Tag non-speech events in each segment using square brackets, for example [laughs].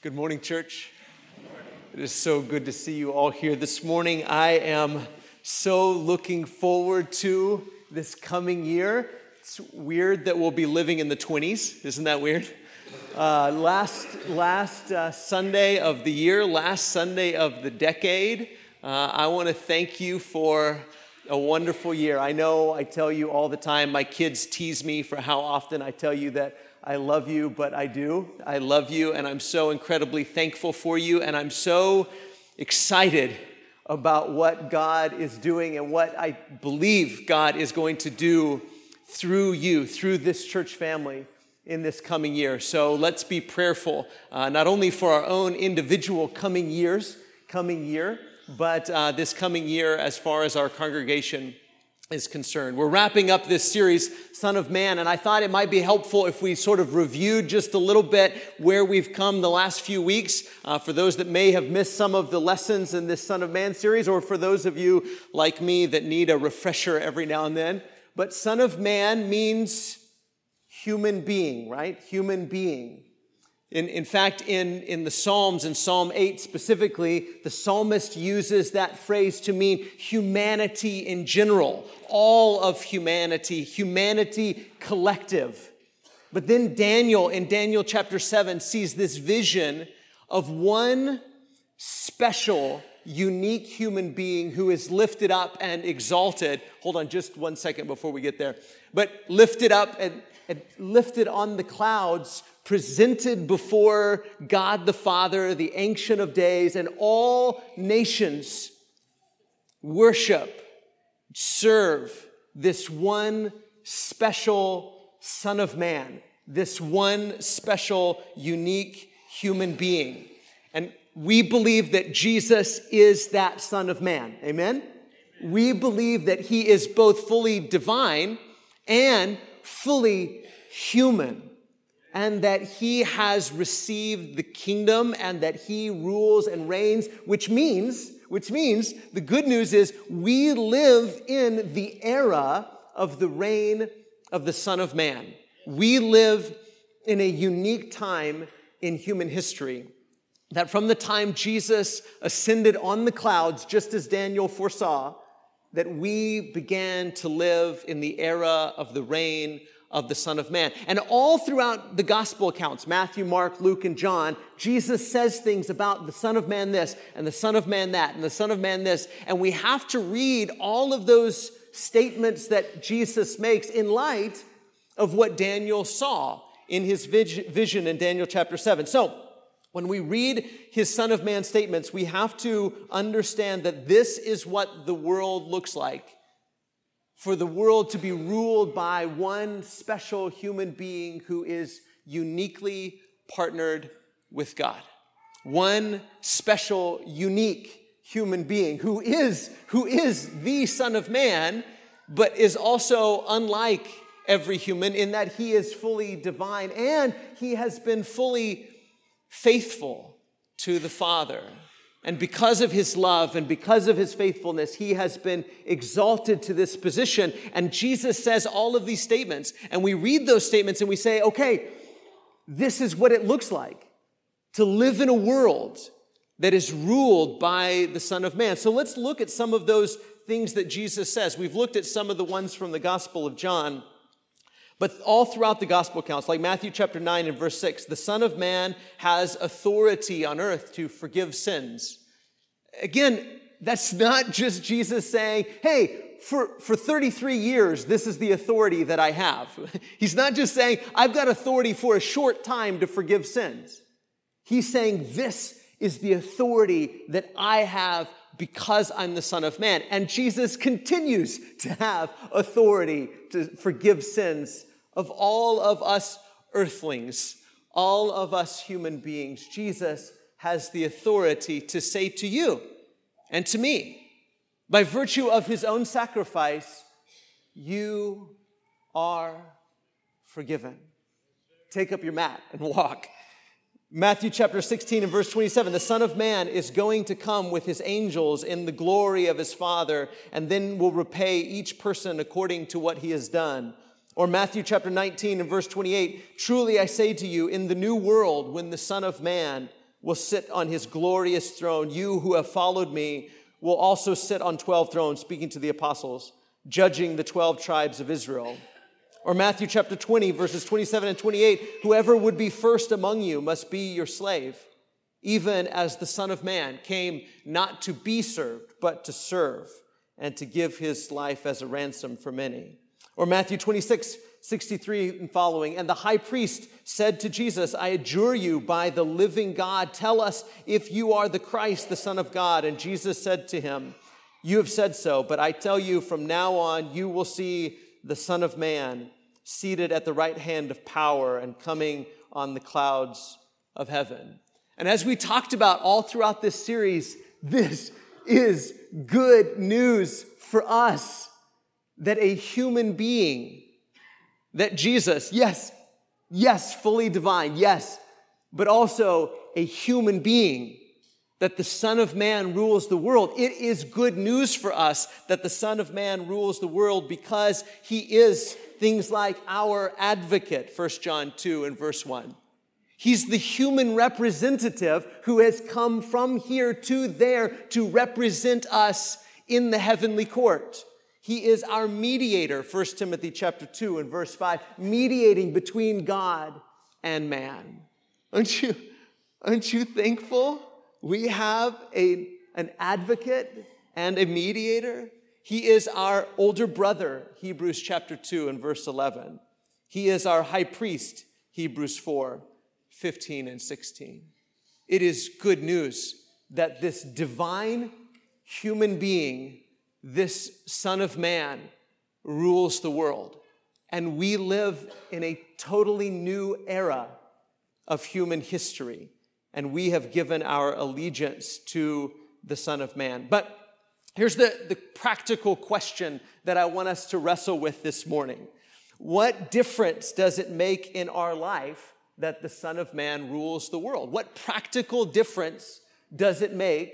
Good morning, church. It is so good to see you all here this morning. I am so looking forward to this coming year. It's weird that we'll be living in the 20s. Isn't that weird? Uh, last last uh, Sunday of the year, last Sunday of the decade, uh, I want to thank you for a wonderful year. I know I tell you all the time, my kids tease me for how often I tell you that I love you, but I do. I love you, and I'm so incredibly thankful for you, and I'm so excited about what God is doing and what I believe God is going to do through you, through this church family in this coming year. So let's be prayerful, uh, not only for our own individual coming years, coming year, but uh, this coming year as far as our congregation is concerned. We're wrapping up this series, Son of Man, and I thought it might be helpful if we sort of reviewed just a little bit where we've come the last few weeks uh, for those that may have missed some of the lessons in this Son of Man series, or for those of you like me that need a refresher every now and then. But Son of Man means human being, right? Human being. In, in fact, in, in the Psalms, in Psalm 8 specifically, the psalmist uses that phrase to mean humanity in general, all of humanity, humanity collective. But then Daniel, in Daniel chapter 7, sees this vision of one special, unique human being who is lifted up and exalted. Hold on just one second before we get there. But lifted up and, and lifted on the clouds presented before God the Father, the Ancient of Days, and all nations worship, serve this one special Son of Man, this one special, unique human being. And we believe that Jesus is that Son of Man. Amen? We believe that he is both fully divine and fully human and that he has received the kingdom and that he rules and reigns, which means, which means the good news is we live in the era of the reign of the Son of Man. We live in a unique time in human history. That from the time Jesus ascended on the clouds, just as Daniel foresaw, that we began to live in the era of the reign of the Son of Man. And all throughout the gospel accounts, Matthew, Mark, Luke, and John, Jesus says things about the Son of Man this, and the Son of Man that, and the Son of Man this. And we have to read all of those statements that Jesus makes in light of what Daniel saw in his vision in Daniel chapter 7. So, when we read his Son of Man statements, we have to understand that this is what the world looks like for the world to be ruled by one special human being who is uniquely partnered with God. One special, unique human being who is, who is the Son of Man, but is also unlike every human in that he is fully divine and he has been fully faithful to the Father. And because of his love and because of his faithfulness, he has been exalted to this position. And Jesus says all of these statements. And we read those statements and we say, okay, this is what it looks like to live in a world that is ruled by the Son of Man. So let's look at some of those things that Jesus says. We've looked at some of the ones from the Gospel of John. But all throughout the gospel accounts, like Matthew chapter 9 and verse 6, the Son of Man has authority on earth to forgive sins. Again, that's not just Jesus saying, hey, for, for 33 years, this is the authority that I have. [laughs] He's not just saying, I've got authority for a short time to forgive sins. He's saying, this is the authority that I have because I'm the Son of Man. And Jesus continues to have authority to forgive sins of all of us earthlings, all of us human beings. Jesus has the authority to say to you and to me, by virtue of his own sacrifice, you are forgiven. Take up your mat and walk. Matthew chapter 16 and verse 27 the Son of Man is going to come with his angels in the glory of his Father, and then will repay each person according to what he has done. Or Matthew chapter 19 and verse 28 Truly I say to you, in the new world, when the Son of Man will sit on his glorious throne. You who have followed me will also sit on 12 thrones, speaking to the apostles, judging the 12 tribes of Israel. Or Matthew chapter 20, verses 27 and 28 Whoever would be first among you must be your slave, even as the Son of Man came not to be served, but to serve, and to give his life as a ransom for many. Or Matthew 26, 63 and following. And the high priest said to Jesus, I adjure you by the living God, tell us if you are the Christ, the Son of God. And Jesus said to him, You have said so, but I tell you, from now on, you will see the Son of Man seated at the right hand of power and coming on the clouds of heaven. And as we talked about all throughout this series, this is good news for us that a human being that Jesus, yes, yes, fully divine, yes, but also a human being, that the Son of Man rules the world. It is good news for us that the Son of Man rules the world because he is things like our advocate, 1 John 2 and verse 1. He's the human representative who has come from here to there to represent us in the heavenly court. He is our mediator, 1 Timothy chapter 2 and verse 5, mediating between God and man. Aren't you, aren't you thankful we have a, an advocate and a mediator? He is our older brother, Hebrews chapter 2 and verse 11. He is our high priest, Hebrews 4, 15 and 16. It is good news that this divine human being this Son of Man rules the world. And we live in a totally new era of human history. And we have given our allegiance to the Son of Man. But here's the, the practical question that I want us to wrestle with this morning What difference does it make in our life that the Son of Man rules the world? What practical difference does it make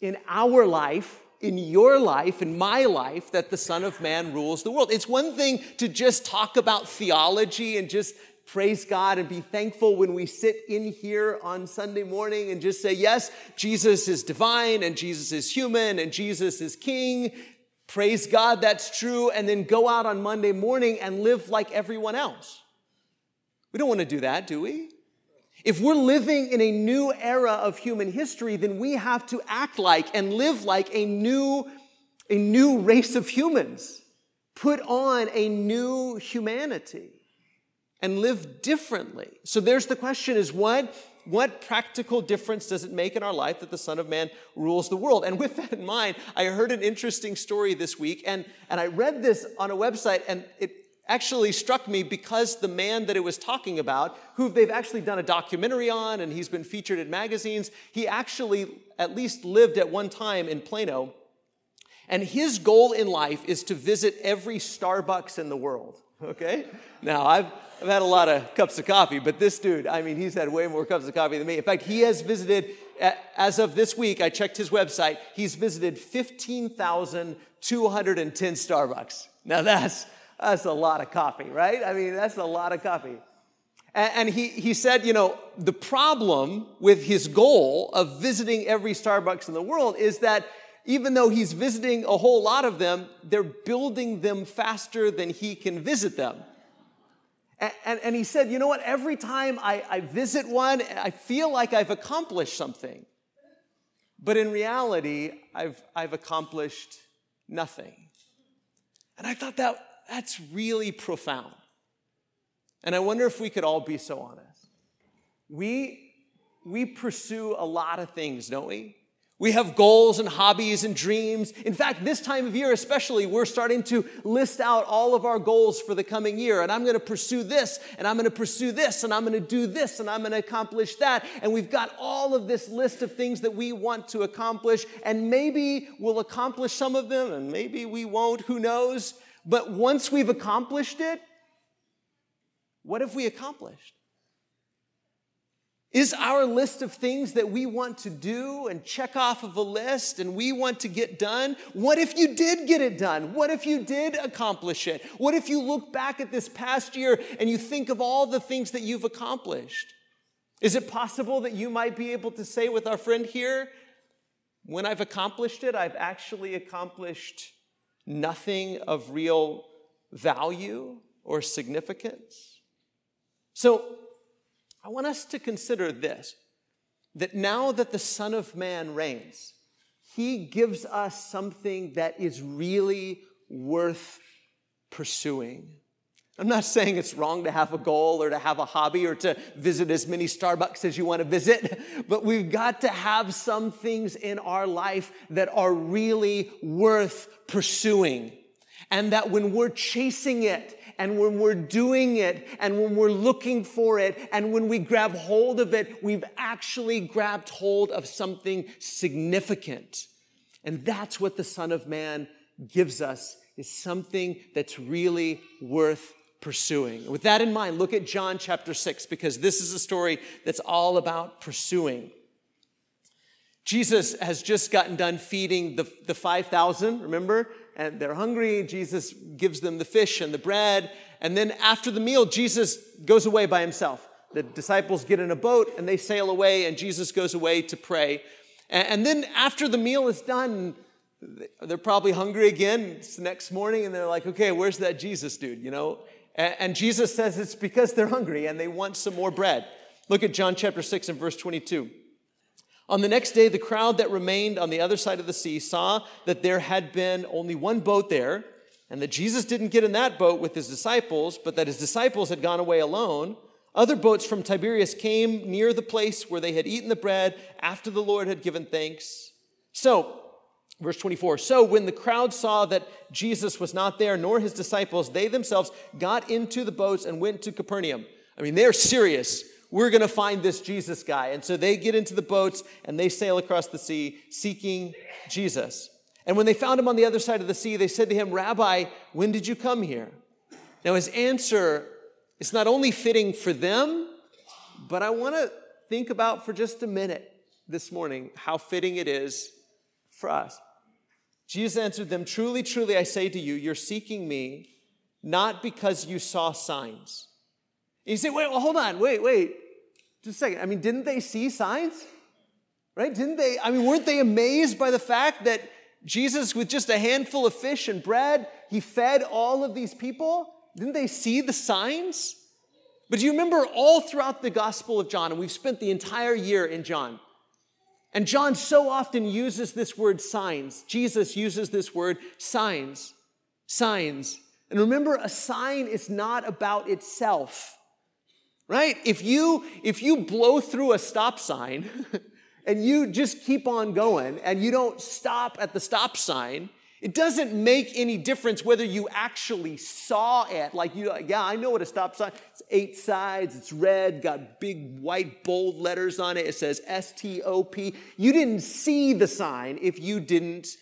in our life in your life, in my life, that the Son of Man rules the world. It's one thing to just talk about theology and just praise God and be thankful when we sit in here on Sunday morning and just say, yes, Jesus is divine and Jesus is human and Jesus is king. Praise God, that's true. And then go out on Monday morning and live like everyone else. We don't want to do that, do we? If we're living in a new era of human history, then we have to act like and live like a new, a new race of humans. Put on a new humanity and live differently. So there's the question is what, what practical difference does it make in our life that the Son of Man rules the world? And with that in mind, I heard an interesting story this week and, and I read this on a website and it actually struck me because the man that it was talking about, who they've actually done a documentary on and he's been featured in magazines, he actually at least lived at one time in Plano. And his goal in life is to visit every Starbucks in the world. Okay? Now, I've, I've had a lot of cups of coffee, but this dude, I mean, he's had way more cups of coffee than me. In fact, he has visited, as of this week, I checked his website, he's visited 15,210 Starbucks. Now, that's that's a lot of coffee, right? I mean, that's a lot of coffee. And, he, he said, you know, the problem with his goal of visiting every Starbucks in the world is that even though he's visiting a whole lot of them, they're building them faster than he can visit them. And, and, and he said, you know what? Every time I, I visit one, I feel like I've accomplished something. But in reality, I've, I've accomplished nothing. And I thought that that's really profound. And I wonder if we could all be so honest. We, we pursue a lot of things, don't we? We have goals and hobbies and dreams. In fact, this time of year, especially, we're starting to list out all of our goals for the coming year. And I'm going to pursue this, and I'm going to pursue this, and I'm going to do this, and I'm going to accomplish that. And we've got all of this list of things that we want to accomplish. And maybe we'll accomplish some of them, and maybe we won't. Who knows? But once we've accomplished it, what have we accomplished? Is our list of things that we want to do and check off of a list and we want to get done? What if you did get it done? What if you did accomplish it? What if you look back at this past year and you think of all the things that you've accomplished? Is it possible that you might be able to say with our friend here, when I've accomplished it, I've actually accomplished nothing of real value or significance? So, I want us to consider this that now that the Son of Man reigns, he gives us something that is really worth pursuing. I'm not saying it's wrong to have a goal or to have a hobby or to visit as many Starbucks as you want to visit, [laughs] but we've got to have some things in our life that are really worth pursuing. And that when we're chasing it and when we're doing it and when we're looking for it and when we grab hold of it, we've actually grabbed hold of something significant. And that's what the Son of Man gives us is something that's really worth pursuing. With that in mind, look at John chapter 6 because this is a story that's all about pursuing. Jesus has just gotten done feeding the, the 5,000, remember? And they're hungry. Jesus gives them the fish and the bread. And then after the meal, Jesus goes away by himself. The disciples get in a boat and they sail away, and Jesus goes away to pray. And, and then after the meal is done, they're probably hungry again. It's the next morning, and they're like, okay, where's that Jesus dude, you know? And Jesus says it's because they're hungry and they want some more bread. Look at John chapter 6 and verse 22. On the next day, the crowd that remained on the other side of the sea saw that there had been only one boat there, and that Jesus didn't get in that boat with his disciples, but that his disciples had gone away alone. Other boats from Tiberias came near the place where they had eaten the bread after the Lord had given thanks. So, Verse 24 So when the crowd saw that Jesus was not there, nor his disciples, they themselves got into the boats and went to Capernaum. I mean, they're serious. We're going to find this Jesus guy. And so they get into the boats and they sail across the sea seeking Jesus. And when they found him on the other side of the sea, they said to him, Rabbi, when did you come here? Now, his answer is not only fitting for them, but I want to think about for just a minute this morning how fitting it is for us. Jesus answered them, Truly, truly, I say to you, you're seeking me not because you saw signs. And you say, Wait, well, hold on, wait, wait, just a second. I mean, didn't they see signs? Right? Didn't they? I mean, weren't they amazed by the fact that Jesus, with just a handful of fish and bread, he fed all of these people? Didn't they see the signs? But do you remember all throughout the Gospel of John, and we've spent the entire year in John, and John so often uses this word signs. Jesus uses this word signs. Signs. And remember, a sign is not about itself. Right? If you if you blow through a stop sign [laughs] and you just keep on going and you don't stop at the stop sign, it doesn't make any difference whether you actually saw it. Like you, yeah, I know what a stop sign. It's eight sides. It's red, got big white bold letters on it. It says S T O P. You didn't see the sign if you didn't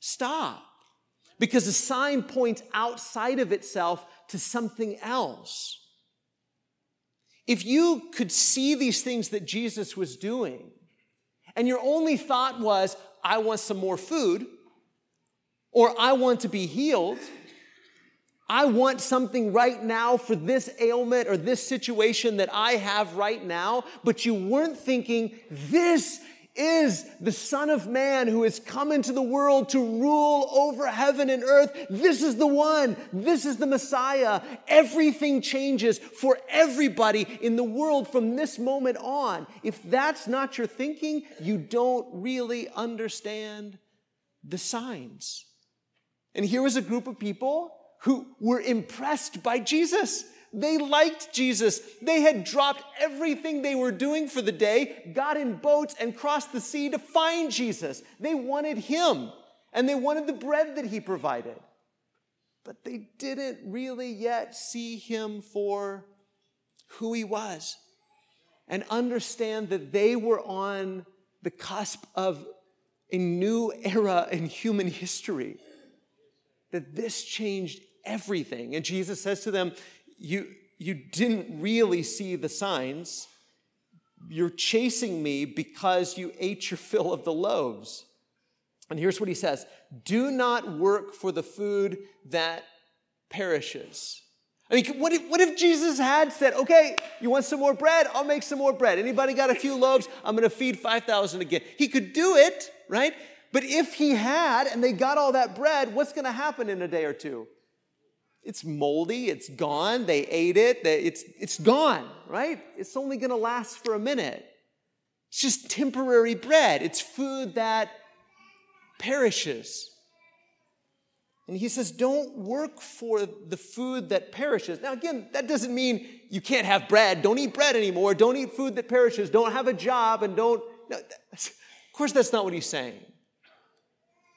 stop, because the sign points outside of itself to something else. If you could see these things that Jesus was doing, and your only thought was, "I want some more food." Or I want to be healed. I want something right now for this ailment or this situation that I have right now, but you weren't thinking, this is the Son of Man who has come into the world to rule over heaven and earth. This is the one. This is the Messiah. Everything changes for everybody in the world from this moment on. If that's not your thinking, you don't really understand the signs. And here was a group of people who were impressed by Jesus. They liked Jesus. They had dropped everything they were doing for the day, got in boats, and crossed the sea to find Jesus. They wanted him, and they wanted the bread that he provided. But they didn't really yet see him for who he was and understand that they were on the cusp of a new era in human history that this changed everything. And Jesus says to them, You, you didn't really see the signs. You're chasing me because you ate your fill of the loaves. And here's what he says Do not work for the food that perishes. I mean, what if, what if Jesus had said, okay, you want some more bread? I'll make some more bread. Anybody got a few loaves? I'm going to feed 5,000 again. He could do it, right? But if he had and they got all that bread, what's going to happen in a day or two? It's moldy, it's gone, they ate it, it's, it's gone, right? It's only going to last for a minute. It's just temporary bread, it's food that perishes. And he says, don't work for the food that perishes. Now, again, that doesn't mean you can't have bread. Don't eat bread anymore. Don't eat food that perishes. Don't have a job and don't. No, of course, that's not what he's saying.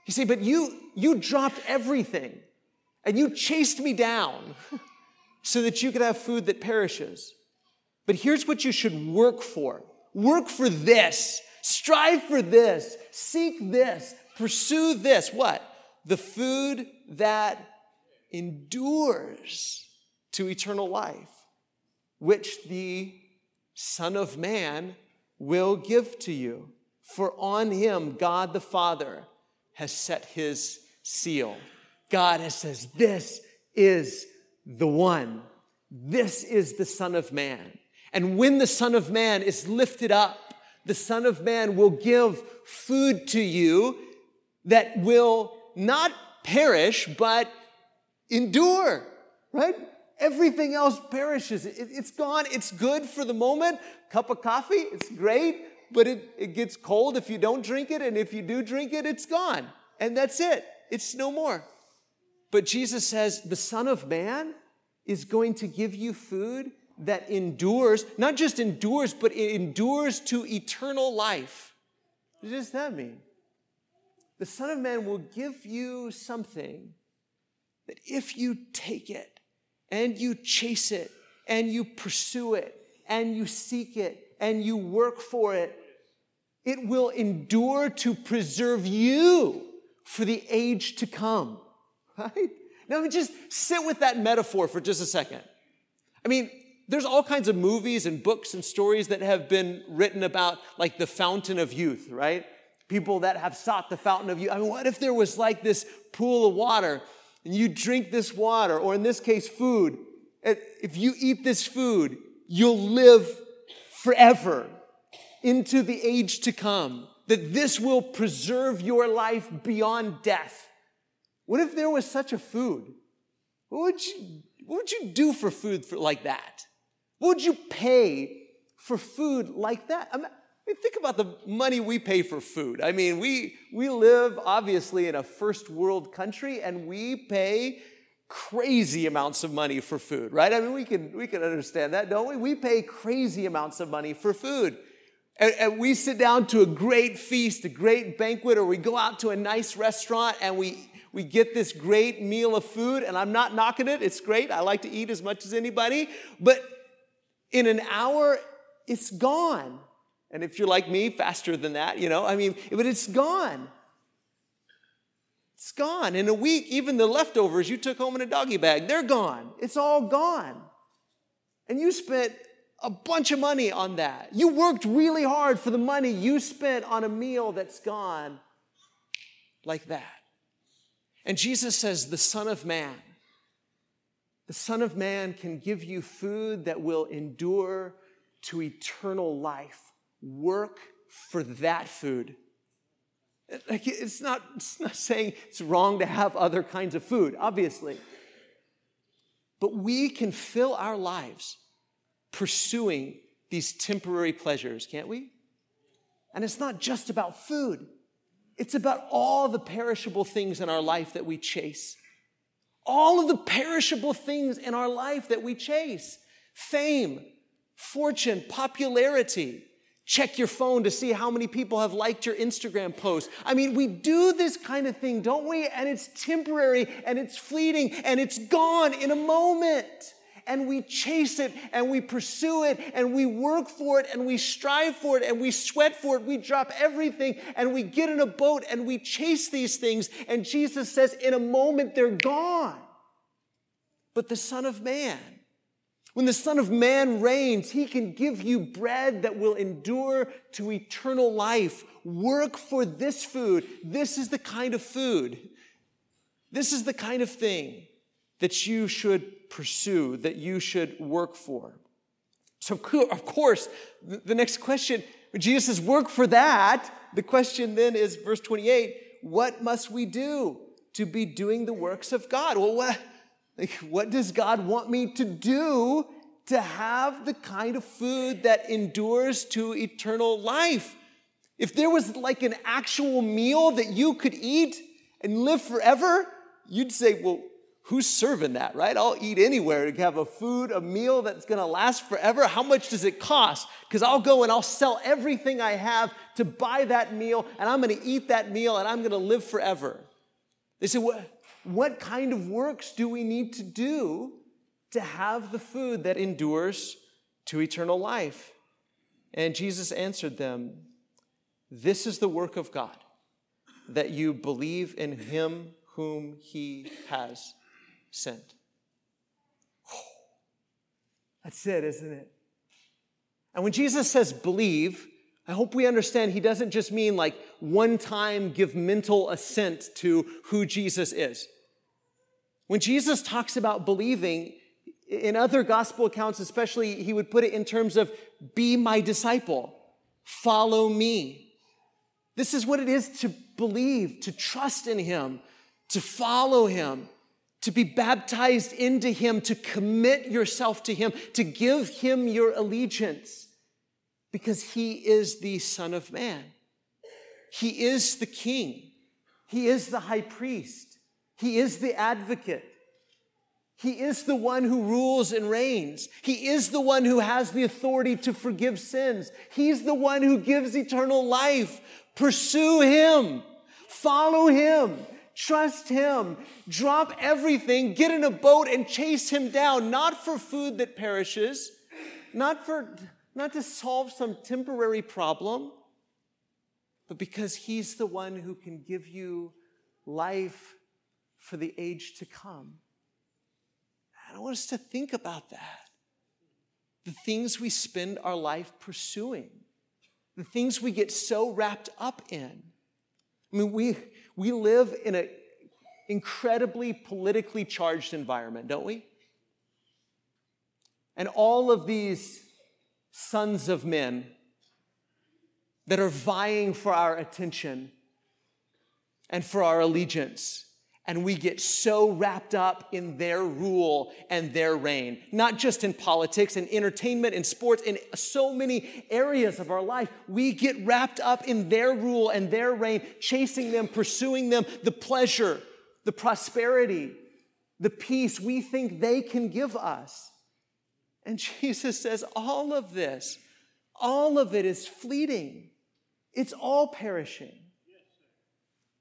You say, but you, you dropped everything and you chased me down [laughs] so that you could have food that perishes. But here's what you should work for work for this, strive for this, seek this, pursue this. What? The food that endures to eternal life, which the Son of Man will give to you. For on him, God the Father has set his seal. God has says, This is the one. This is the Son of Man. And when the Son of Man is lifted up, the Son of Man will give food to you that will not perish, but endure, right? Everything else perishes. It, has gone. It's good for the moment. Cup of coffee, it's great, but it, it gets cold if you don't drink it. And if you do drink it, it's gone. And that's it. It's no more. But Jesus says the Son of Man is going to give you food that endures, not just endures, but it endures to eternal life. What does that mean? The Son of Man will give you something that if you take it and you chase it and you pursue it and you seek it and you work for it, it will endure to preserve you for the age to come. [laughs] right? Now, just sit with that metaphor for just a second. I mean, there's all kinds of movies and books and stories that have been written about, like the fountain of youth, right? People that have sought the fountain of youth. I mean, what if there was like this pool of water and you drink this water, or in this case, food? If you eat this food, you'll live forever into the age to come. That this will preserve your life beyond death. What if there was such a food? What would you, what would you do for food for, like that? What would you pay for food like that? I mean, think about the money we pay for food. I mean, we, we live obviously in a first world country and we pay crazy amounts of money for food, right? I mean, we can, we can understand that, don't we? We pay crazy amounts of money for food. And, and we sit down to a great feast, a great banquet, or we go out to a nice restaurant and we we get this great meal of food, and I'm not knocking it, it's great. I like to eat as much as anybody, but in an hour, it's gone. And if you're like me, faster than that, you know, I mean, but it's gone. It's gone. In a week, even the leftovers you took home in a doggy bag, they're gone. It's all gone. And you spent a bunch of money on that. You worked really hard for the money you spent on a meal that's gone like that. And Jesus says, the Son of Man, the Son of Man can give you food that will endure to eternal life. Work for that food. Like it's not, it's not saying it's wrong to have other kinds of food, obviously. But we can fill our lives pursuing these temporary pleasures, can't we? And it's not just about food. It's about all the perishable things in our life that we chase. All of the perishable things in our life that we chase fame, fortune, popularity. Check your phone to see how many people have liked your Instagram post. I mean, we do this kind of thing, don't we? And it's temporary and it's fleeting and it's gone in a moment and we chase it and we pursue it and we work for it and we strive for it and we sweat for it. We drop everything and we get in a boat and we chase these things. And Jesus says, in a moment, they're gone. But the Son of Man, when the Son of Man reigns, he can give you bread that will endure to eternal life. Work for this food. This is the kind of food. This is the kind of thing that you should pursue, that you should work for. So, of course, the next question, Jesus says, work for that, the question then is, verse 28, what must we do to be doing the works of God? Well, what, like, what does God want me to do to have the kind of food that endures to eternal life? If there was like an actual meal that you could eat and live forever, you'd say, well, who's serving that, right? I'll eat anywhere to have a food, a meal that's gonna last forever. How much does it cost? Because I'll go and I'll sell everything I have to buy that meal, and I'm gonna eat that meal and I'm gonna live forever. They say, what, what kind of works do we need to do to have the food that endures to eternal life? And Jesus answered them, This is the work of God, that you believe in him whom he has sent. [sighs] That's it, isn't it? And when Jesus says believe, I hope we understand he doesn't just mean like one time give mental assent to who Jesus is. When Jesus talks about believing, in other gospel accounts, especially, he would put it in terms of be my disciple, follow me. This is what it is to believe, to trust in him, to follow him to be baptized into Him, to commit yourself to Him, to give Him your allegiance, because He is the Son of Man. He is the King. He is the high priest. He is the advocate. He is the one who rules and reigns. He is the one who has the authority to forgive sins. He's the one who gives eternal life. Pursue Him. Follow Him. Trust Him. Drop everything, get in a boat and chase Him down, not for food that perishes, not for, not to solve some temporary problem, but because He's the one who can give you life for the age to come. I want us to think about that. The things we spend our life pursuing, the things we get so wrapped up in. I mean, we, we live in an incredibly politically charged environment, don't we? And all of these sons of men that are vying for our attention and for our allegiance and we get so wrapped up in their rule and their reign, not just in politics and entertainment and sports, in so many areas of our life. We get wrapped up in their rule and their reign, chasing them, pursuing them, the pleasure, the prosperity, the peace we think they can give us. And [laughs] Jesus says, all of this, all of it is fleeting, it's all perishing.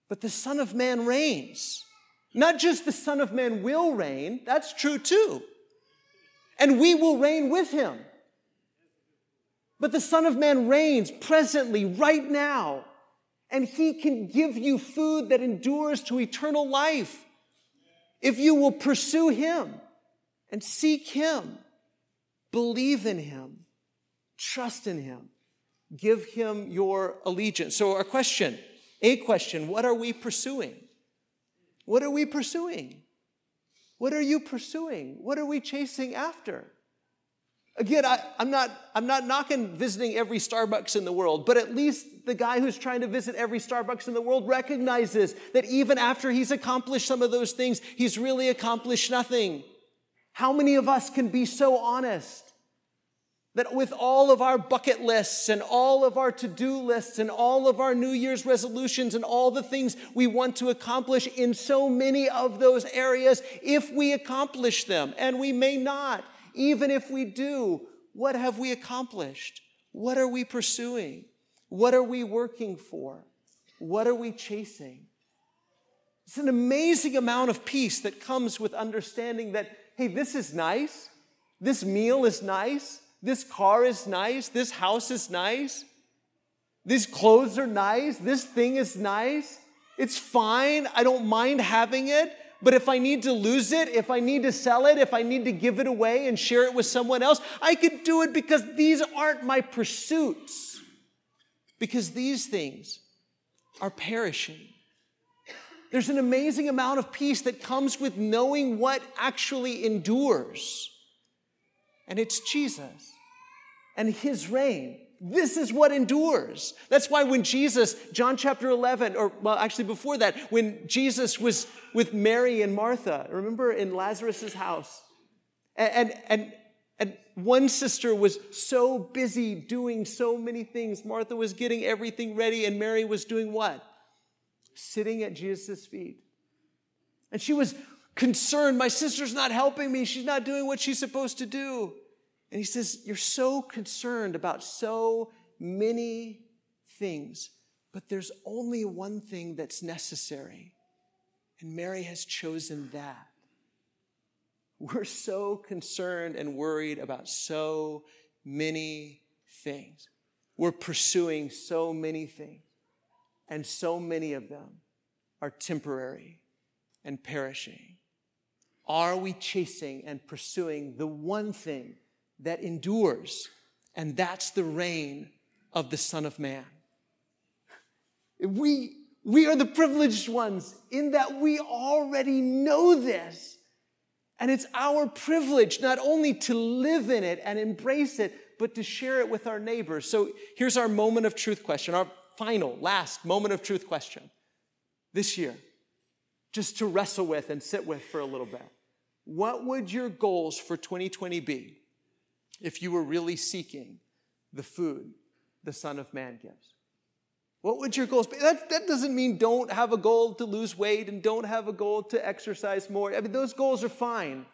But the Son of Man reigns. Not just the Son of Man will reign, that's true too. And we will reign with him. But the Son of Man reigns presently, right now, and he can give you food that endures to eternal life if you will pursue him and seek him, believe in him, trust in him, give him your allegiance. So, our question, a question, what are we pursuing? What are we pursuing? What are you pursuing? What are we chasing after? Again, I, am not, I'm not knocking visiting every Starbucks in the world, but at least the guy who's trying to visit every Starbucks in the world recognizes that even after he's accomplished some of those things, he's really accomplished nothing. How many of us can be so honest that with all of our bucket lists and all of our to do lists and all of our New Year's resolutions and all the things we want to accomplish in so many of those areas, if we accomplish them, and we may not, even if we do, what have we accomplished? What are we pursuing? What are we working for? What are we chasing? It's an amazing amount of peace that comes with understanding that, hey, this is nice. This meal is nice. This car is nice. This house is nice. These clothes are nice. This thing is nice. It's fine. I don't mind having it. But if I need to lose it, if I need to sell it, if I need to give it away and share it with someone else, I could do it because these aren't my pursuits. Because these things are perishing. There's an amazing amount of peace that comes with knowing what actually endures. And it's Jesus and his reign. This is what endures. That's why when Jesus, John chapter 11, or well, actually before that, when Jesus was with Mary and Martha, remember in Lazarus' house, and, and, and one sister was so busy doing so many things. Martha was getting everything ready, and Mary was doing what? Sitting at Jesus' feet. And she was concerned. My sister's not helping me. She's not doing what she's supposed to do. And he says, You're so concerned about so many things, but there's only one thing that's necessary. And Mary has chosen that. We're so concerned and worried about so many things. We're pursuing so many things, and so many of them are temporary and perishing. Are we chasing and pursuing the one thing that endures, and that's the reign of the Son of Man. We, we are the privileged ones in that we already know this. And it's our privilege not only to live in it and embrace it, but to share it with our neighbors. So here's our moment of truth question, our final, last moment of truth question this year, just to wrestle with and sit with for a little bit. What would your goals for 2020 be? If you were really seeking the food the Son of Man gives? What would your goals be? That, that doesn't mean don't have a goal to lose weight and don't have a goal to exercise more. I mean, those goals are fine.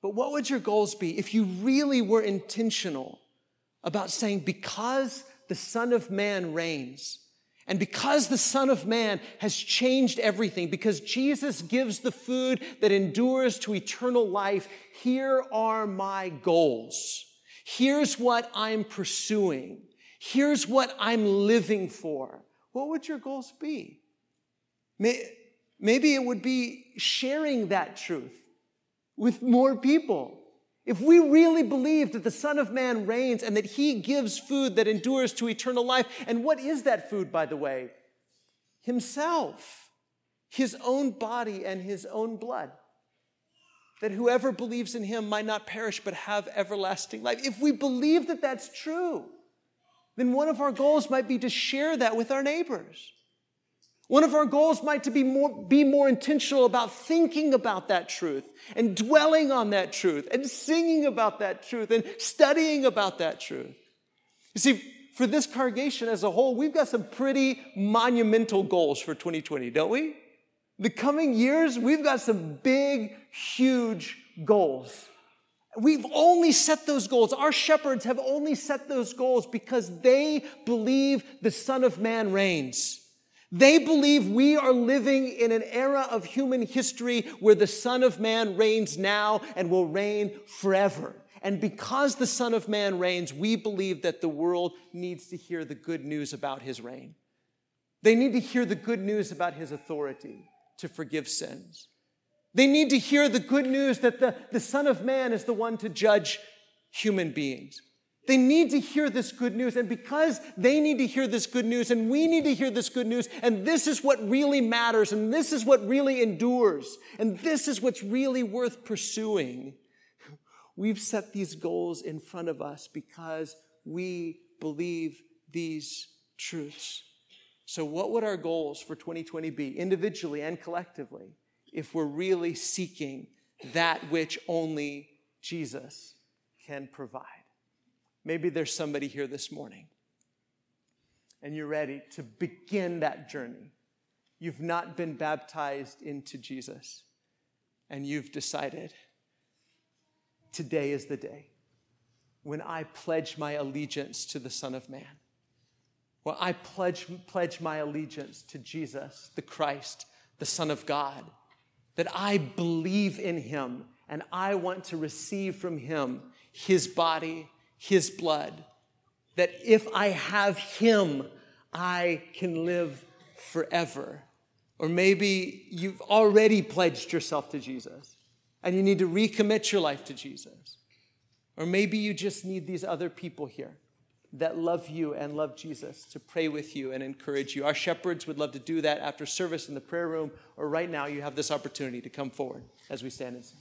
But what would your goals be if you really were intentional about saying, because the Son of Man reigns, and because the Son of Man has changed everything, because Jesus gives the food that endures to eternal life, here are my goals. Here's what I'm pursuing. Here's what I'm living for. What would your goals be? Maybe it would be sharing that truth with more people. If we really believe that the Son of Man reigns and that he gives food that endures to eternal life, and what is that food, by the way? Himself, his own body and his own blood. That whoever believes in him might not perish but have everlasting life. If we believe that that's true, then one of our goals might be to share that with our neighbors. One of our goals might to be more, be more intentional about thinking about that truth and dwelling on that truth and singing about that truth and studying about that truth. You see, for this congregation as a whole, we've got some pretty monumental goals for 2020, don't we? The coming years, we've got some big, huge goals. We've only set those goals. Our shepherds have only set those goals because they believe the Son of Man reigns. They believe we are living in an era of human history where the Son of Man reigns now and will reign forever. And because the Son of Man reigns, we believe that the world needs to hear the good news about his reign. They need to hear the good news about his authority to forgive sins. They need to hear the good news that the, the Son of Man is the one to judge human beings. They need to hear this good news. And because they need to hear this good news, and we need to hear this good news, and this is what really matters, and this is what really endures, and this is what's really worth pursuing, we've set these goals in front of us because we believe these truths. So, what would our goals for 2020 be, individually and collectively, if we're really seeking that which only Jesus can provide? Maybe there's somebody here this morning and you're ready to begin that journey. You've not been baptized into Jesus and you've decided today is the day when I pledge my allegiance to the Son of Man. Well, I pledge, pledge my allegiance to Jesus, the Christ, the Son of God, that I believe in him and I want to receive from him his body his blood, that if I have him, I can live forever. Or maybe you've already pledged yourself to Jesus and you need to recommit your life to Jesus. Or maybe you just need these other people here that love you and love Jesus to pray with you and encourage you. Our shepherds would love to do that after service in the prayer room, or right now you have this opportunity to come forward as we stand and sing.